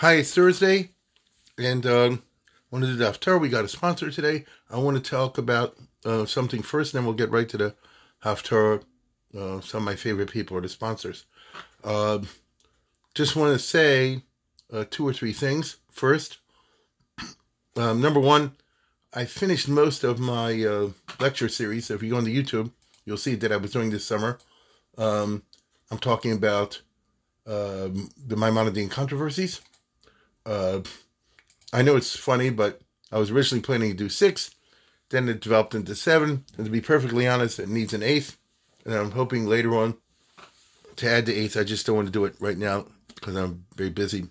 Hi, it's Thursday, and um, to do the Haftarah. We got a sponsor today. I want to talk about uh, something first, and then we'll get right to the Haftarah. Uh, some of my favorite people are the sponsors. Uh, just want to say two or three things. First, um, number one, I finished most of my uh, lecture series. So if you go on the YouTube, you'll see that I was doing this summer. Um, I'm talking about um, the Maimonidean controversies. Uh, I know it's funny, but I was originally planning to do six. Then it developed into seven. And to be perfectly honest, it needs an eighth. And I'm hoping later on to add the eighth. I just don't want to do it right now because I'm very busy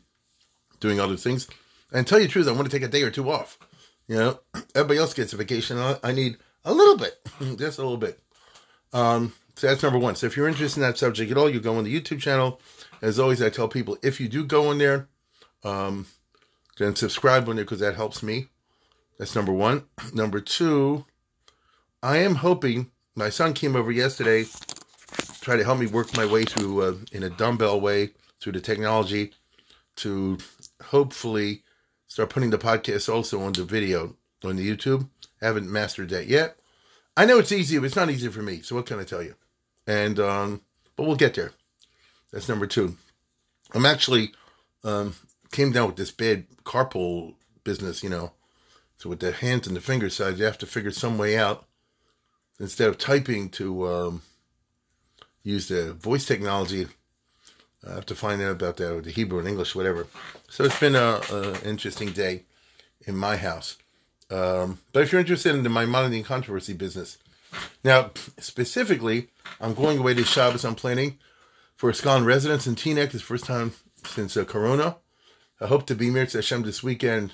doing other things. And tell you the truth, I want to take a day or two off. You know, everybody else gets a vacation. I need a little bit, just a little bit. Um, so that's number one. So if you're interested in that subject at all, you go on the YouTube channel. As always, I tell people if you do go in there, um, then subscribe on there because that helps me. That's number one. Number two, I am hoping my son came over yesterday, try to help me work my way through uh, in a dumbbell way through the technology to hopefully start putting the podcast also on the video on the YouTube. I haven't mastered that yet. I know it's easy, but it's not easy for me. So what can I tell you? And um, but we'll get there. That's number two. I'm actually um, came down with this bad carpal business, you know. So with the hands and the finger size, you have to figure some way out instead of typing to um, use the voice technology. I have to find out about that, or the Hebrew and English, whatever. So it's been a, a interesting day in my house. Um, but if you're interested in the Maimonidean controversy business, now specifically, I'm going away to Shabbos. I'm planning for a scholar in residence in Teaneck. It's first time since uh, Corona. I hope to be Mirz Hashem this weekend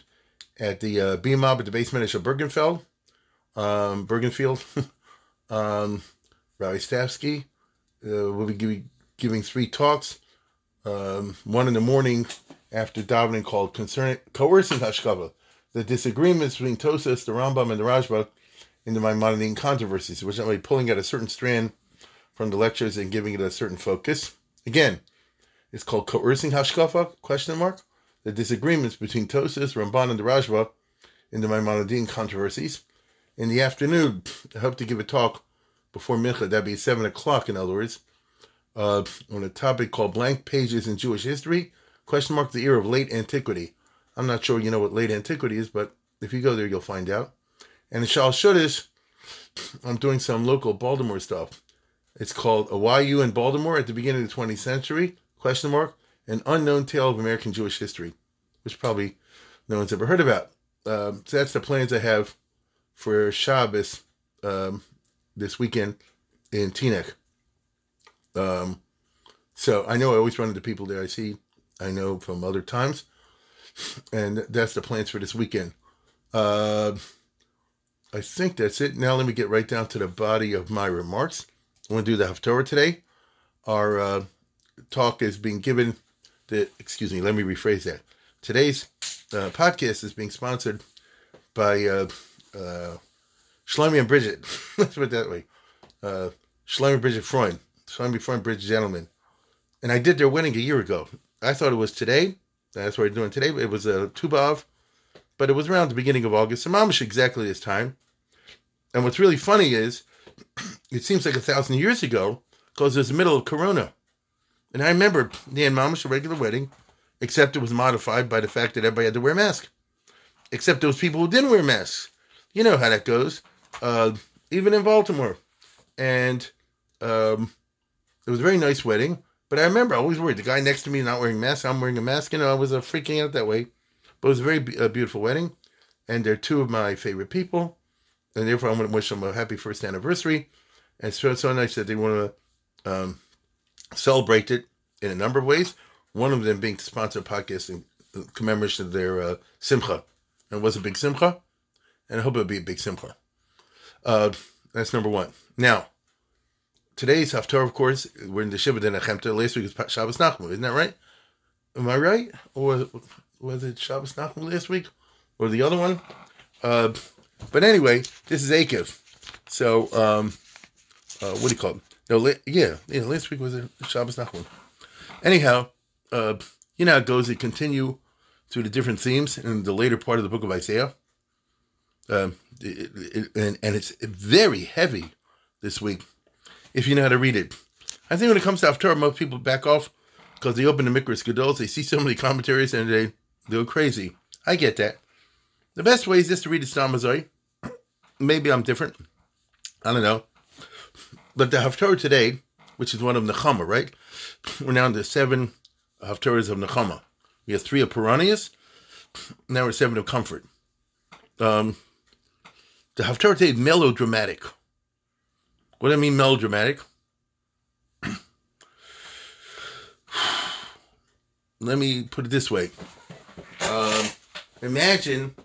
at the uh, B-Mob at the basement of Bergenfeld, um, Bergenfield. um, Rabbi Stavsky uh, will be giving, three talks. Um, one in the morning after davening called concerning coercing hashkafa, the disagreements between Tosas, the Rambam, and the Rashba in the Maimonidean controversies, which I'm pulling out a certain strand from the lectures and giving it a certain focus. Again, it's called coercing hashkafa? Question mark the disagreements between Tosis, Ramban, and the Rashba in the Maimonidean controversies. In the afternoon, I hope to give a talk before Mincha, that'd be 7 o'clock, in other words, uh, on a topic called Blank Pages in Jewish History, question mark, the era of late antiquity. I'm not sure you know what late antiquity is, but if you go there, you'll find out. And in Shal Shudish, I'm doing some local Baltimore stuff. It's called a YU in Baltimore at the beginning of the 20th century, question mark, an unknown tale of American Jewish history, which probably no one's ever heard about. Um, so that's the plans I have for Shabbos um, this weekend in Teaneck. Um, so I know I always run into people there I see, I know from other times, and that's the plans for this weekend. Uh, I think that's it. Now let me get right down to the body of my remarks. I'm going to do the Haftorah today. Our uh, talk is being given the excuse me, let me rephrase that. Today's uh, podcast is being sponsored by uh, uh, Shlomi and Bridget. Let's put it that way. Uh, Shlomi and Bridget Freund, Shlomi Freund Bridget Gentlemen, and I did their wedding a year ago. I thought it was today. That's what we're doing today. It was a uh, Tu B'Av, but it was around the beginning of August, so mamish exactly this time. And what's really funny is, it seems like a thousand years ago because it was the middle of Corona. And I remember the Mamish, a regular wedding, except it was modified by the fact that everybody had to wear a mask. Except those people who didn't wear masks. You know how that goes. Uh, even in Baltimore. And um, it was a very nice wedding. But I remember I always worried. The guy next to me not wearing a mask. I'm wearing a mask. You know, I was uh, freaking out that way. But it was a very uh, beautiful wedding. And they're two of my favorite people. And therefore, I want to wish them a happy first anniversary. And it's so, so nice that they want to um, celebrate it in a number of ways. One of them being to sponsor a podcast in commemoration of their uh, Simcha. And it was a big Simcha, and I hope it'll be a big Simcha. Uh, that's number one. Now, today's Haftarah, of course, we're in the Shiva de Nechemta. Last week was Shabbos Nachmu, isn't that right? Am I right? Or was it Shabbos Nachmu last week? Or the other one? Uh, but anyway, this is Eikev. So, um, uh, what do you call it? No, yeah, yeah. Last week was a Shabbos Nachman. Anyhow, uh, you know it goes. They continue through the different themes in the later part of the book of Isaiah, um, it, it, and, and it's very heavy this week if you know how to read it. I think when it comes to Haftarah, most people back off because they open the Mikraos Gedolos, they see so many commentaries, and they go crazy. I get that. The best way is just to read the Stamazoi. Maybe I'm different. I don't know. But the Haftarah today, which is one of Nechama, right? We're now in the seven Haftarahs of Nechama. We have three of Piranias. Now we're seven of Comfort. Um, the Haftarah today is melodramatic. What do I mean melodramatic? Let me put it this way. Um, imagine,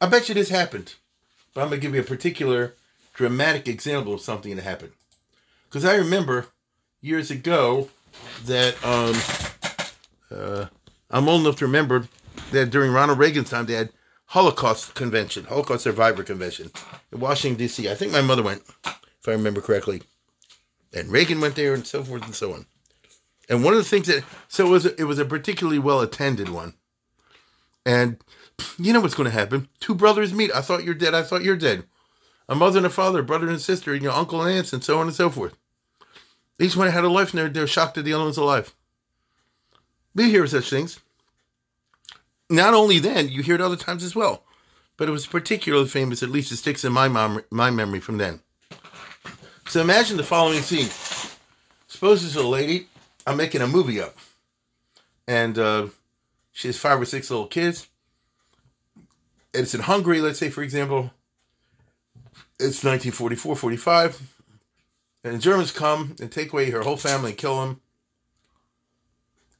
I bet you this happened, but I'm going to give you a particular dramatic example of something that happened. Because I remember years ago that um, uh, I'm old enough to remember that during Ronald Reagan's time they had Holocaust convention, Holocaust survivor convention in Washington D.C. I think my mother went, if I remember correctly, and Reagan went there and so forth and so on. And one of the things that so it was a, it was a particularly well attended one, and you know what's going to happen? Two brothers meet. I thought you're dead. I thought you're dead a mother and a father, a brother and a sister, and your uncle and aunts, and so on and so forth. Each one had a life, and they're, they're shocked that the other one's alive. We hear such things. Not only then, you hear it other times as well. But it was particularly famous, at least it sticks in my, mom, my memory from then. So imagine the following scene. Suppose there's a lady, I'm making a movie up, and uh, she has five or six little kids. And it's in Hungary, let's say, for example, it's 1944, 45, and the Germans come and take away her whole family and kill them.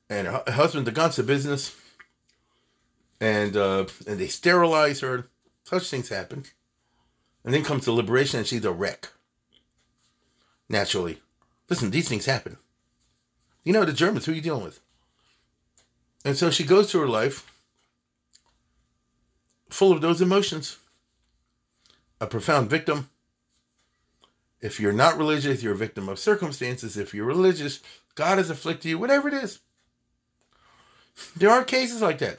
And her husband, the guns of business, and uh, and they sterilize her. Such things happen. And then comes the liberation, and she's a wreck. Naturally. Listen, these things happen. You know, the Germans, who are you dealing with? And so she goes through her life full of those emotions a profound victim. If you're not religious, you're a victim of circumstances. If you're religious, God has afflicted you, whatever it is. There are cases like that.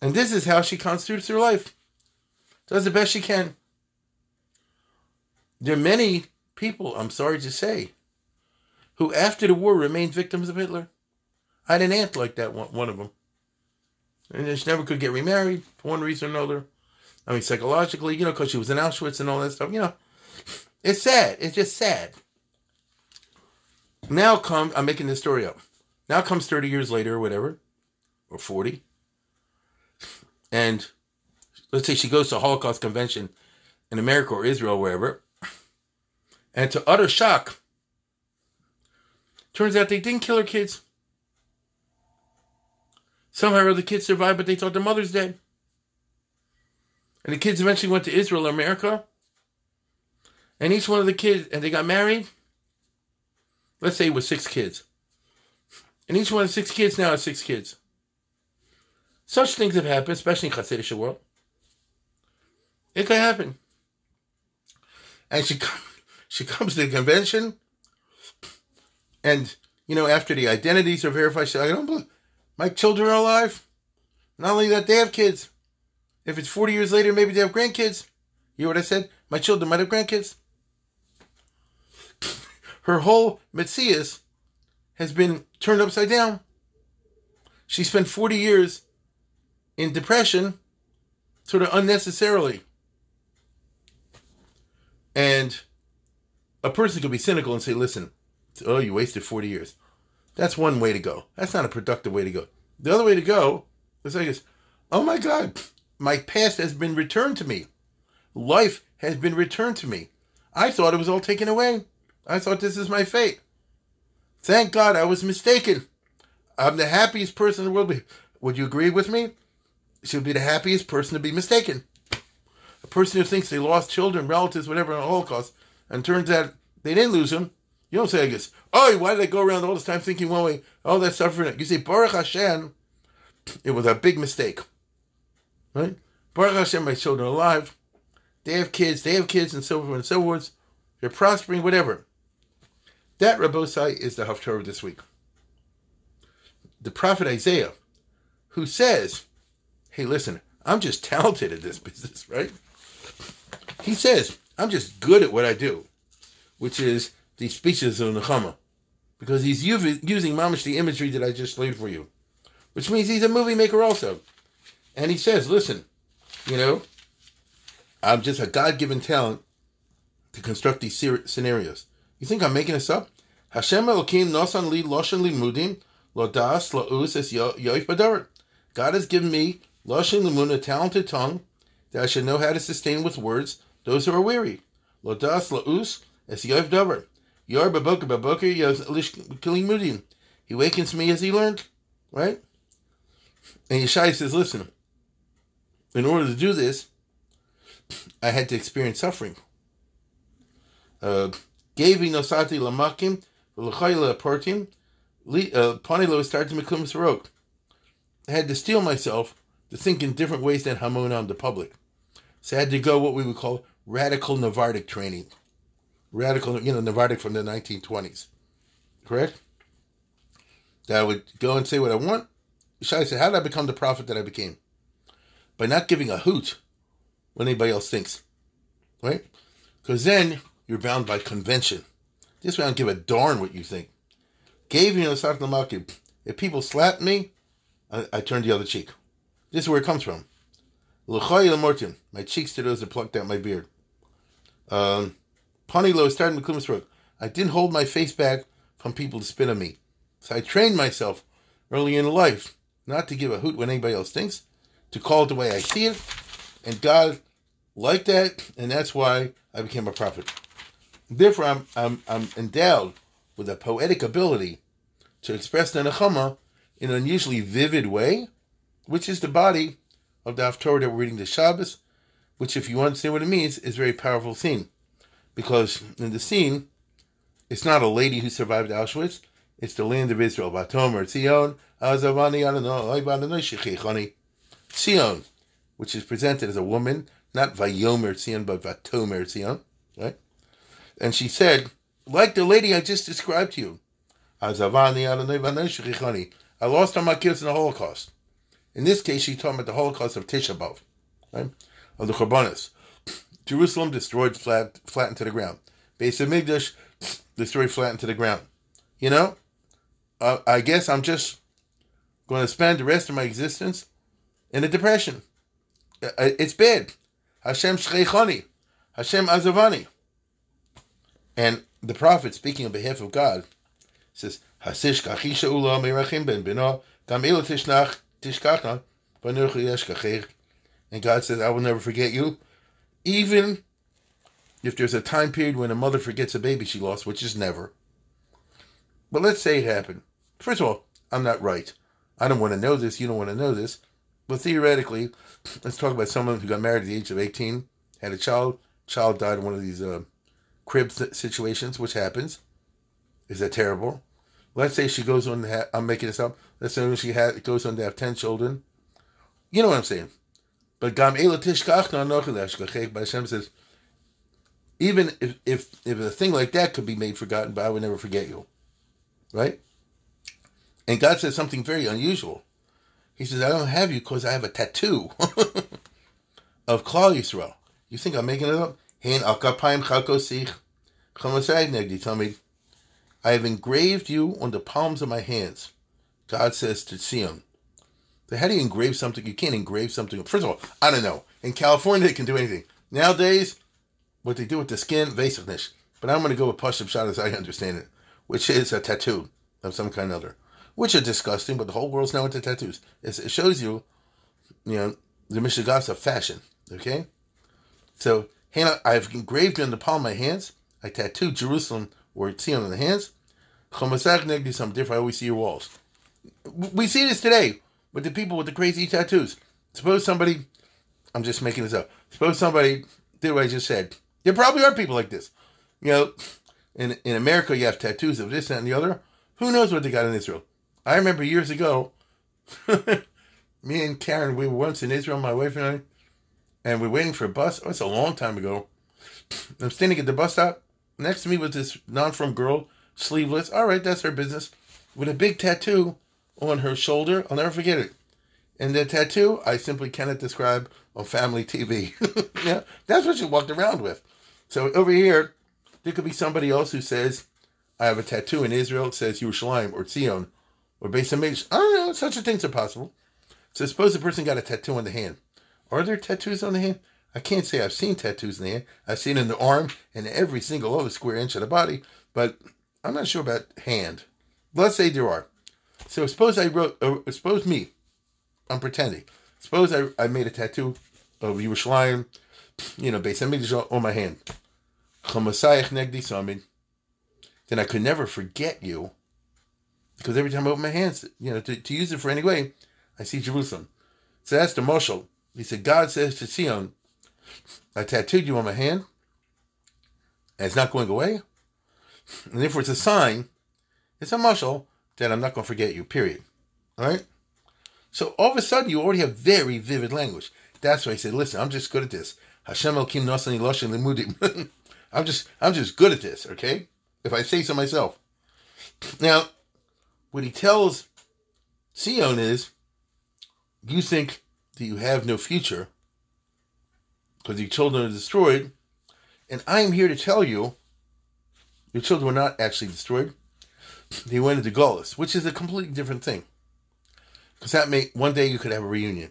And this is how she constitutes her life. Does the best she can. There are many people, I'm sorry to say, who after the war remained victims of Hitler. I had an aunt like that, one, of them. And she never could get remarried for one reason or another. I mean, psychologically, you know, because she was in Auschwitz and all that stuff. You know, it's sad. It's just sad. Now come, I'm making this story up. Now comes 30 years later or whatever, or 40. And let's say she goes to a Holocaust convention in America or Israel, or wherever. And to utter shock, turns out they didn't kill her kids. Somehow the kids survived, but they thought their mother's dead. And the kids eventually went to Israel or America. And each one of the kids, and they got married. Let's say it was six kids. And each one of six kids now has six kids. Such things have happened, especially in Hasidic world. It could happen. And she she comes to the convention, and you know after the identities are verified, she's like, "I don't believe my children are alive. Not only that, they have kids. If it's 40 years later, maybe they have grandkids. You know what I said? My children might have grandkids. Her whole Metzias has been turned upside down. She spent 40 years in depression, sort of unnecessarily. And a person could be cynical and say, listen, oh, you wasted 40 years. That's one way to go. That's not a productive way to go. The other way to go is like this, oh my God, my past has been returned to me. Life has been returned to me. I thought it was all taken away. I thought this is my fate. Thank God I was mistaken. I'm the happiest person in the world. Would you agree with me? She would be the happiest person to be mistaken. A person who thinks they lost children, relatives, whatever in the Holocaust, and turns out they didn't lose them. You don't say, I guess, oh, why did they go around all this time thinking one way, all that suffering? You say, Baruch Hashem, it was a big mistake. Right? Baruch Hashem, my children are alive. They have kids, they have kids, and so forth and so forth. They're prospering, whatever. That, Rabbosai, is the Haftarah this week. The prophet Isaiah, who says, hey, listen, I'm just talented at this business, right? He says, I'm just good at what I do, which is the speeches of Nechama, because he's using mamish the imagery that I just laid for you, which means he's a movie maker also. And he says, listen, you know, I'm just a God given talent to construct these scenarios. You think I'm making this up? Hashem Elokim nosan li loshen limudim lodas laus es yoif badar. God has given me loshen limun a talented tongue that I should know how to sustain with words those who are weary. Lodas laus es yoif davar. Yor baboker baboker limudim. He wakens me as he learned, right? And Yeshai says, listen, in order to do this, I had to experience suffering. Uh, Gavi nosati lamakim v'lechayla portim uh, panilo started to become sarok. I had to steel myself to think in different ways than Hamon on the public. So I had to go what we would call radical Navardic training. Radical, you know, Navardic from the 1920s. Correct? That I would go and say what I want. Shai said, How did I become the prophet that I became? By not giving a hoot what anybody else thinks. Right? Because then you're bound by convention. This way I don't give a darn what you think. Gave you the. If people slap me, I, I turn the other cheek. This is where it comes from. My cheeks to those that plucked out my beard. Um, Panilo started McClumisrook. I didn't hold my face back from people to spit on me. So I trained myself early in life not to give a hoot what anybody else thinks, to call it the way I see it. And God liked that, and that's why I became a prophet. Therefore, I'm, I'm, I'm endowed with a poetic ability to express the Nechama in an unusually vivid way, which is the body of the Haftorah that we're reading the Shabbos, which, if you understand what it means, is a very powerful scene. Because in the scene, it's not a lady who survived Auschwitz, it's the land of Israel. Vatomer Tzion, Azavani Tzion, which is presented as a woman, not Vayomer Tzion, but Vatomer Tzion, right? And she said, like the lady I just described to you, I lost all my kids in the Holocaust. In this case, she talking about the Holocaust of Tisha B'Av, right? Of the Korbanos. Jerusalem destroyed flat, flattened to the ground. Base of Migdash destroyed flattened to the ground. You know, uh, I guess I'm just going to spend the rest of my existence in a depression. Uh, uh, it's bad. Hashem Shcheichani. Hashem Azavani. And the prophet, speaking on behalf of God, says, Hasish kachisha ula ben gam tishnach and God says, I will never forget you. Even if there's a time period when a mother forgets a baby she lost, which is never. But let's say it happened. First of all, I'm not right. I don't want to know this. You don't want to know this. But theoretically, let's talk about someone who got married at the age of 18, had a child, child died in one of these uh, crib situations, which happens. Is that terrible? Let's say she goes on to have, I'm making this up. Let's say she had, goes on to have 10 children. You know what I'm saying. But Gam says, even if, if, if a thing like that could be made forgotten, but I would never forget you. Right? And God says something very unusual. He says, I don't have you because I have a tattoo of Klal Yisrael. You think I'm making it up? I have engraved you on the palms of my hands. God says to Sion. So how do you engrave something? You can't engrave something. First of all, I don't know. In California, they can do anything. Nowadays, what they do with the skin, Vesachnish. But I'm going to go with Pashab Shad as I understand it, which is a tattoo of some kind or other which are disgusting, but the whole world's now into tattoos. It's, it shows you, you know, the Mishigas of fashion. Okay? So, Hannah, I've engraved on the palm of my hands. I tattooed Jerusalem or Tzion on the hands. Chomasach negdi some different. I always see your walls. We see this today with the people with the crazy tattoos. Suppose somebody, I'm just making this up. Suppose somebody did what I just said. There probably are people like this. You know, in in America, you have tattoos of this and the other. Who knows what they got in Israel? I remember years ago, me and Karen, we were once in Israel, my wife and I, and we are waiting for a bus. Oh, it's a long time ago. I'm standing at the bus stop. Next to me was this non-frum girl, sleeveless. All right, that's her business, with a big tattoo on her shoulder. I'll never forget it. And the tattoo, I simply cannot describe on family TV. yeah, that's what she walked around with. So over here, there could be somebody else who says, I have a tattoo in Israel. It says Yerushalayim or Zion or based on Hamikdash. I don't know. Such a things are possible. So suppose the person got a tattoo on the hand. Are there tattoos on the hand? I can't say I've seen tattoos in the hand. I've seen in the arm and every single other square inch of the body, but I'm not sure about hand. Let's say there are. So suppose I wrote, uh, suppose me, I'm pretending. Suppose I, I made a tattoo of Yerushalayim, you know, Beis Hamikdash on my hand. Then I could never forget you, because every time I open my hands, you know, to, to use it for any way, I see Jerusalem. So that's the Moshel. He said, God says to Sion, I tattooed you on my hand, and it's not going away. And therefore, it's a sign, it's a Moshel, that I'm not going to forget you, period. All right? So all of a sudden, you already have very vivid language. That's why he said, listen, I'm just good at this. Hashem el kim nosani loshin limudim. I'm just, I'm just good at this, okay? If I say so myself. Now, what he tells Sion is, you think that you have no future because your children are destroyed, and I am here to tell you your children were not actually destroyed. They went into Golis, which is a completely different thing. Because that may one day you could have a reunion.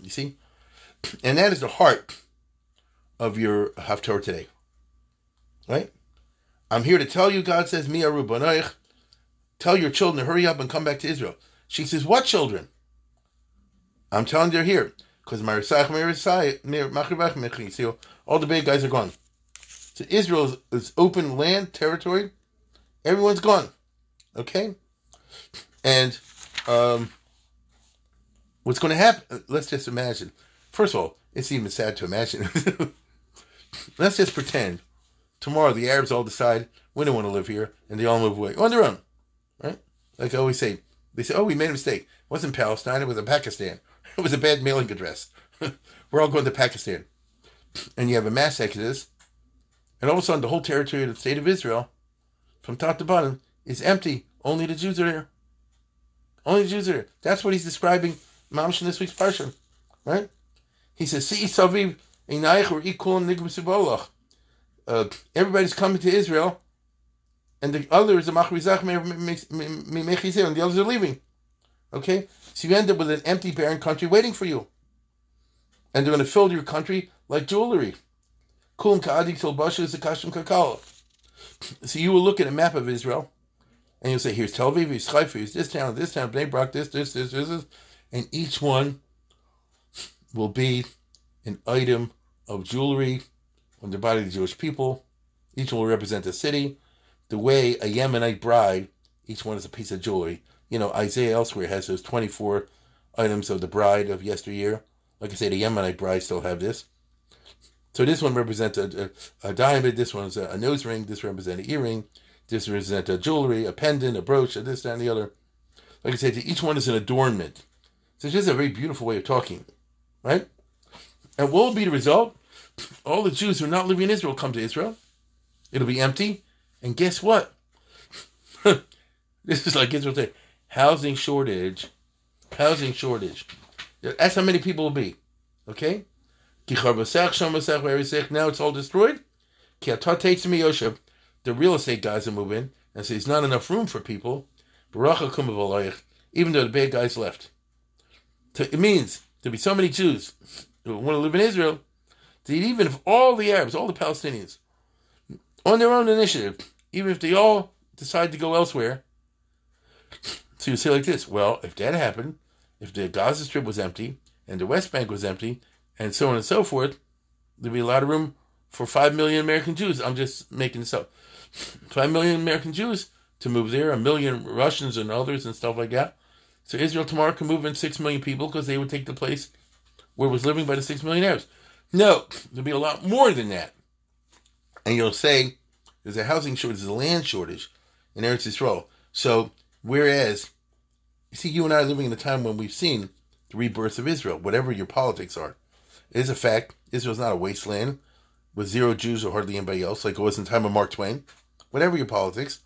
You see? And that is the heart of your Haftorah today. Right? I'm here to tell you, God says, Mi Aru tell your children to hurry up and come back to Israel. She says, What children? I'm telling you here, because all the big guys are gone. So Israel is, is open land, territory. Everyone's gone. Okay? And um, what's going to happen? Let's just imagine. First of all, it's even sad to imagine. let's just pretend tomorrow the Arabs all decide we don't want to live here and they all move away on their own. Right? Like I always say, they say, oh, we made a mistake. It wasn't Palestine, it was in Pakistan. It was a bad mailing address. We're all going to Pakistan. And you have a mass exodus. And all of a sudden, the whole territory of the state of Israel, from top to bottom, is empty. Only the Jews are there. Only the Jews are there. That's what he's describing, Mamish, in this week's parsha. Right? He says, See, Saviv, uh, everybody's coming to Israel, and the others, the Machrizach, and the others are leaving. Okay? So you end up with an empty, barren country waiting for you. And they're going to fill your country like jewelry. Tilbasha is kashim kakala. So you will look at a map of Israel, and you'll say, here's Tel Aviv, here's Haifa, here's this town, this town, Bnei Brak, this, this, this, this, this. And each one will be an item of jewelry on the body of the Jewish people. Each one will represent a city. The way a Yemenite bride, each one is a piece of jewelry you know, Isaiah elsewhere has those 24 items of the bride of yesteryear. Like I say, the Yemenite bride still have this. So this one represents a, a, a diamond, this one's a, a, nose ring, this represents an earring, this represents a jewelry, a pendant, a brooch, a this, that, and the other. Like I said, each one is an adornment. So it's just a very beautiful way of talking, right? And what will be the result? All the Jews who are not living in Israel come to Israel. It'll be empty. And guess what? this is like Israel say, housing shortage, housing shortage. That's how many people will be. Okay? Now it's all destroyed. The real estate guys move in and say there's not enough room for people. Even though the bad guys left. it means there'll be so many Jews who want to live in Israel, that even if all the Arabs, all the Palestinians, on their own initiative, even if they all decide to go elsewhere, so you say like this: Well, if that happened, if the Gaza Strip was empty and the West Bank was empty, and so on and so forth, there'd be a lot of room for five million American Jews. I'm just making this up. Five million American Jews to move there, a million Russians and others and stuff like that. So Israel tomorrow can move in six million people because they would take the place where it was living by the six million Arabs. No, there'll be a lot more than that. And you'll say there's a housing shortage, there's a land shortage in Eretz Yisrael. So whereas, you see, you and I are living in a time when we've seen the rebirth of Israel, whatever your politics are. It is a fact. Israel's not a wasteland with zero Jews or hardly anybody else, like it was in the time of Mark Twain. Whatever your politics,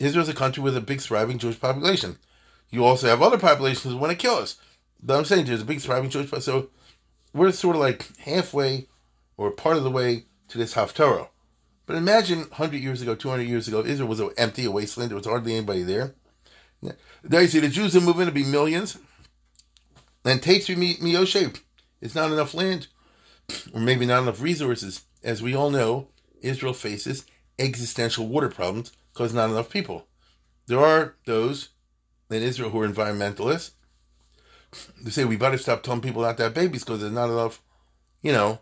Israel's a country with a big thriving Jewish population. You also have other populations who want to kill us. But I'm saying there's a big thriving Jewish population. So we're sort of like halfway or part of the way to this Haftarah. But imagine 100 years ago, 200 years ago, Israel was empty, a wasteland. There was hardly anybody there. Now you see the Jews are moving to be millions. And takes me Miyoshe. It's not enough land, or maybe not enough resources. As we all know, Israel faces existential water problems because not enough people. There are those in Israel who are environmentalists. They say we better stop telling people not to have babies because there's not enough, you know,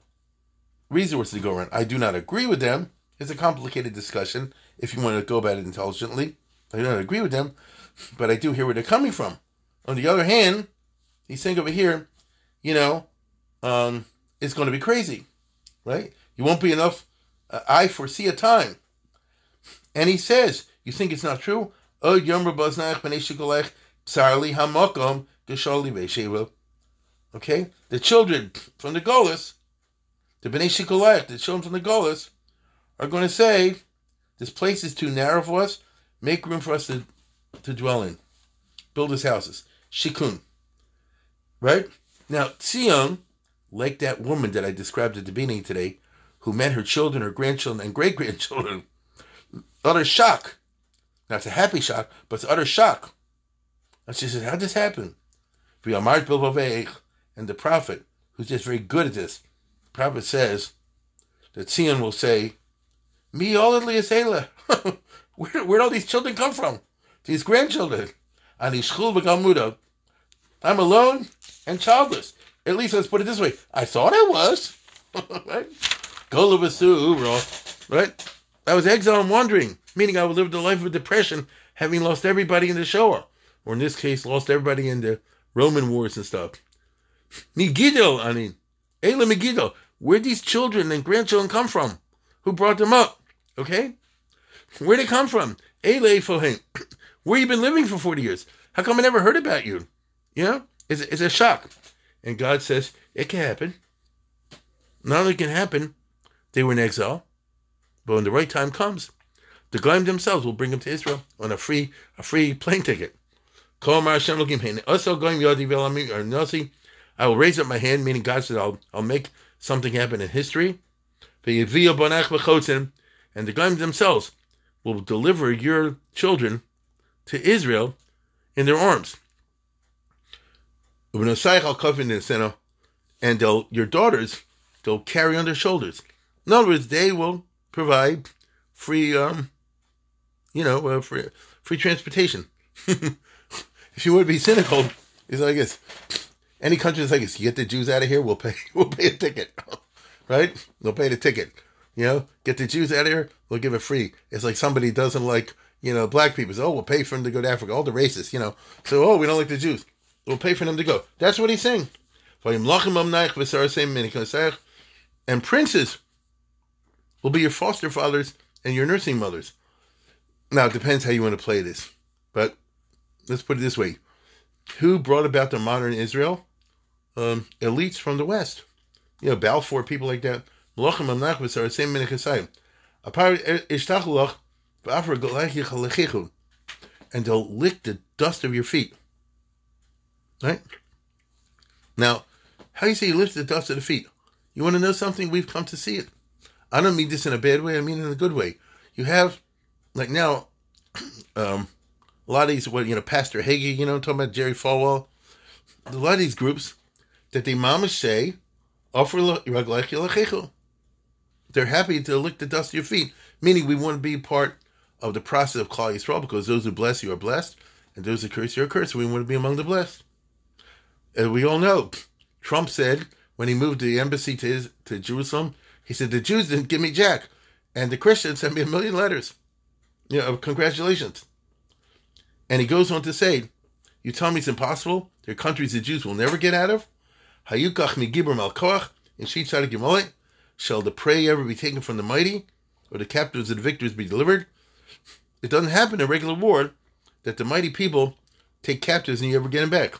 resources to go around. I do not agree with them. It's a complicated discussion if you want to go about it intelligently. I do not agree with them, but I do hear where they're coming from. On the other hand, he's saying over here, you know, um, it's going to be crazy, right? You won't be enough. Uh, I foresee a time. And he says, you think it's not true? Oh, Okay? The children from the Golas, the Bnei Shikolech, the children from the Golas, are going to say, this place is too narrow for us. Make room for us to, to dwell in. Build us houses. Shikun. Right? Now, Tzion, like that woman that I described at the beginning today, who met her children, her grandchildren, and great grandchildren, utter shock. Now, it's a happy shock, but it's utter shock. And she says, How did this happen? And the prophet, who's just very good at this, the prophet says that Tzion will say, Me all Where where'd all these children come from? These grandchildren. And I'm alone and childless. At least let's put it this way. I thought I was. right? Right? I was exiled and wandering, meaning I would live the life of depression, having lost everybody in the Shoah. Or in this case, lost everybody in the Roman wars and stuff. Megiddo, I mean. Ela Megiddo. Where'd these children and grandchildren come from? Who brought them up? Okay? Where'd it come from? Ela Fohem. Where you been living for 40 years? How come I never heard about you? You know? It's, it's a shock. And God says, it can happen. Not only can happen, they were in exile, but when the right time comes, the Goyim themselves will bring them to Israel on a free a free plane ticket. I will raise up my hand, meaning God said, I'll, I'll make something happen in history. And the Goyim themselves will deliver your children to Israel in their arms and they'll your daughters they'll carry on their shoulders. In other words, they will provide free, um, you know, uh, free free transportation. if you to be cynical, it's like this: any country is like this. You get the Jews out of here, we'll pay we'll pay a ticket, right? They'll pay the ticket. You know, get the Jews out of here, we'll give it free. It's like somebody doesn't like you know black people. So, oh, we'll pay for them to go to Africa. All the racists, you know. So, oh, we don't like the Jews We'll pay for them to go. That's what he's saying. And princes will be your foster fathers and your nursing mothers. Now, it depends how you want to play this. But let's put it this way Who brought about the modern Israel? Um, elites from the West. You know, Balfour, people like that. And they'll lick the dust of your feet. Right? Now, how do you say you lift the dust of the feet? You want to know something? We've come to see it. I don't mean this in a bad way. I mean in a good way. You have, like now, um, a lot of these, what you know, Pastor Hagee, you know, I'm talking about Jerry Falwell. A lot of these groups that the mamas say, offer They're happy to lick the dust of your feet, meaning we want to be part of the process of Klal Yisrael because those who bless you are blessed, and those who curse you are cursed. We want to be among the blessed as we all know, Trump said when he moved the embassy to his, to Jerusalem, he said the Jews didn't give me jack, and the Christians sent me a million letters, you know, of congratulations. And he goes on to say, You tell me it's impossible? There are countries the Jews will never get out of? Hayukach mi gibur malkoach, shall the prey ever be taken from the mighty, or the captives of the victors be delivered? It doesn't happen in regular war that the mighty people take captives and you ever get them back.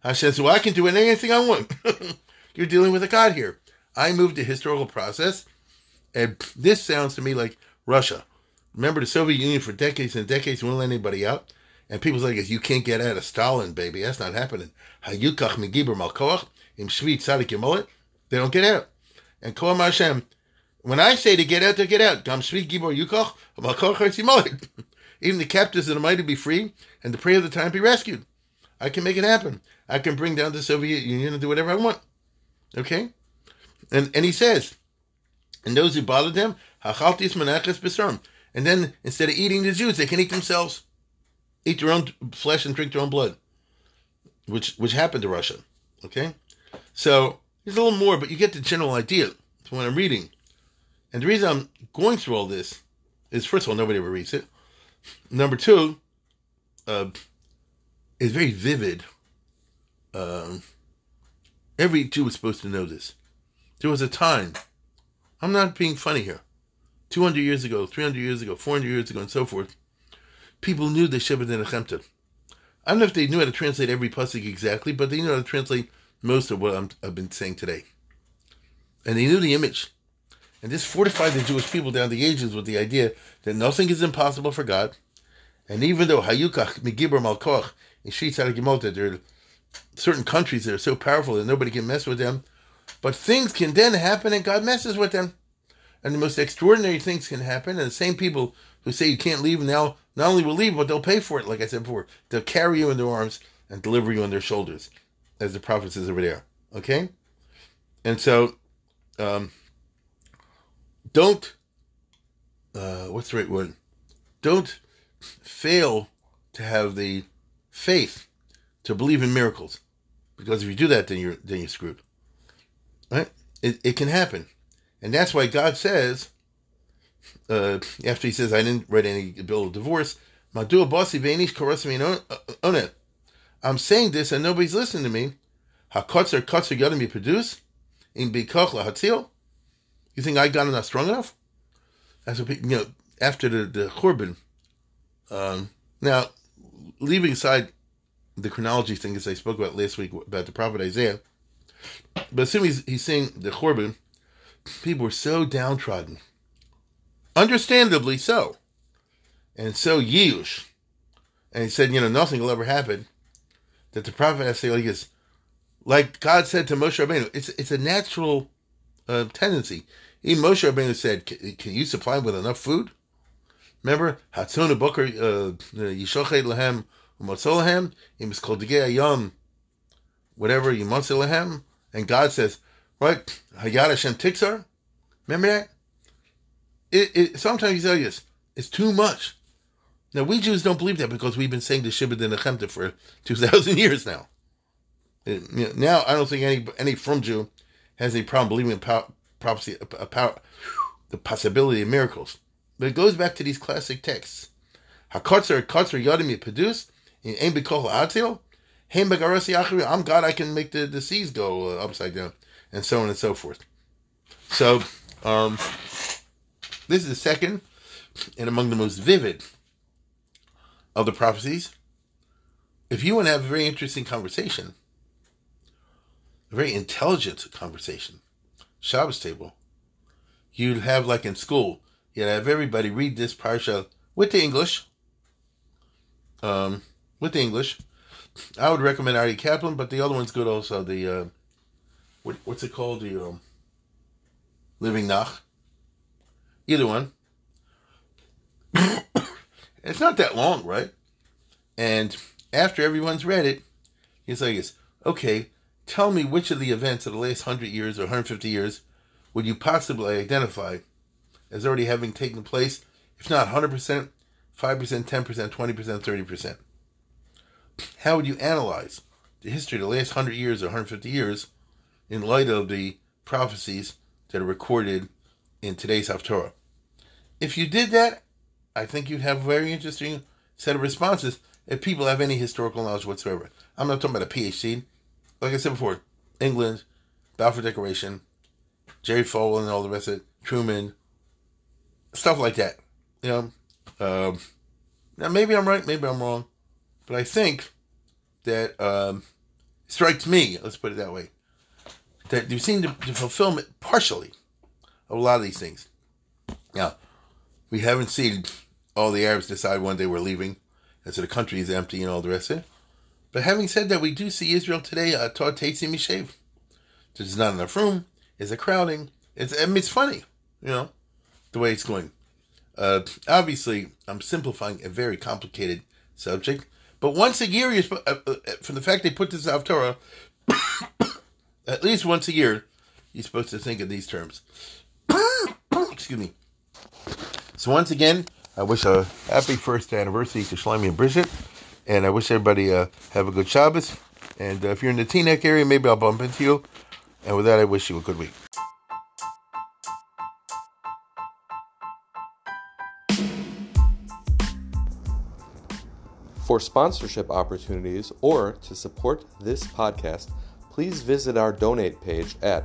Hashem says, Well, I can do anything I want. You're dealing with a God here. I moved the historical process, and this sounds to me like Russia. Remember the Soviet Union for decades and decades wouldn't let anybody out? And people's like, you can't get out of Stalin, baby. That's not happening. They don't get out. And Koam Hashem, when I say to get out, to get out. Yemolet. Even the captives of the mighty be free, and the prey of the time be rescued. I can make it happen. I can bring down the Soviet Union and do whatever I want. Okay? And and he says, and those who bothered them, Hachaltis Menachas Besarm. And then instead of eating the Jews, they can eat themselves. Eat their own flesh and drink their own blood. Which which happened to Russia. Okay? So there's a little more, but you get the general idea from what I'm reading. And the reason I'm going through all this is first of all, nobody ever reads it. Number two, uh, it's very vivid. Um, every Jew is supposed to know this. There was a time, I'm not being funny here, 200 years ago, 300 years ago, 400 years ago, and so forth, people knew the Shabbat Nenechemta. I don't know if they knew how to translate every pasuk exactly, but they knew how to translate most of what i have been saying today. And they knew the image. And this fortified the Jewish people down the ages with the idea that nothing is impossible for God. And even though Hayukach, Megibur Malkoch, in Shitz Gimota, there are certain countries that are so powerful that nobody can mess with them, but things can then happen and God messes with them. And the most extraordinary things can happen, and the same people who say you can't leave now not only will leave, but they'll pay for it, like I said before. They'll carry you in their arms and deliver you on their shoulders, as the prophet says over there. Okay? And so, um, don't, uh, what's the right word? Don't fail to have the faith to believe in miracles. Because if you do that, then you're, then you're screwed. Right? It, it can happen. And that's why God says, uh, after he says, I didn't write any bill of divorce, I'm saying this and nobody's listening to me. Hakotzer kotzer got be produced in bikoch lahatzil. You think I got enough strong enough? That's what you know. After the the churban. Um, now, leaving aside the chronology thing, as I spoke about last week about the prophet Isaiah, but assuming he's, he's saying the korban, people were so downtrodden, understandably so, and so yish. And he said, you know, nothing will ever happen. That the prophet has to say, like, is, like God said to Moshe Rabbeinu, it's it's a natural uh, tendency. Even Moshe Rabbeinu said, "Can you supply him with enough food?" Remember, Hatzon Booker uh, Yishochet Lahem Umatzolahem Imis Kol Ayam, whatever Yimatzolahem, and God says, right, Hayat Hashem Tixar. Remember that? It, it sometimes you tell you it's too much. Now we Jews don't believe that because we've been saying the Shibud and Nechemta for two thousand years now. Now I don't think any any frum Jew has a problem believing in prophecy, a, power, the possibility of miracles. But it goes back to these classic texts. Hakotzer kotzer yadim produce in ein b'kol atil. Hein I'm God. I can make the, the seas go uh, upside down, and so on and so forth. So, um, this is the second and among the most vivid of the prophecies. If you want to have a very interesting conversation, a very intelligent conversation, Shabbos table, you'd have like in school, you'd have everybody read this parsha with the English, um, with the English. I would recommend Aryeh Kaplan, but the other one's good also. The uh, what, what's it called? The um, Living Nach. Either one. It's not that long, right? And after everyone's read it, he's like, okay, tell me which of the events of the last 100 years or 150 years would you possibly identify as already having taken place, if not 100%, 5%, 10%, 20%, 30%? How would you analyze the history of the last 100 years or 150 years in light of the prophecies that are recorded in today's Haftorah? If you did that, I think you'd have a very interesting set of responses if people have any historical knowledge whatsoever. I'm not talking about a PhD. Like I said before, England, Balfour Declaration, Jerry Falwell and all the rest of it, Truman, stuff like that. You know, um, now maybe I'm right, maybe I'm wrong, but I think that um, strikes me. Let's put it that way. That you seem to, to fulfill partially of a lot of these things. Now, we haven't seen all the Arabs decide one day we're leaving, and so the country is empty and all the rest of it. But having said that, we do see Israel today uh, taught Tatsi Mishav. There's not enough room. Is a crowding. It's I mean, it's funny, you know, the way it's going. Uh, obviously, I'm simplifying a very complicated subject, but once a year, you're uh, uh, from the fact they put this out Torah, at least once a year, you're supposed to think in these terms. Excuse me. So once again, I wish a happy first anniversary to Shlomi and Bridget, and I wish everybody uh, have a good Shabbos. And uh, if you're in the Teaneck area, maybe I'll bump into you. And with that, I wish you a good week. For sponsorship opportunities or to support this podcast, please visit our donate page at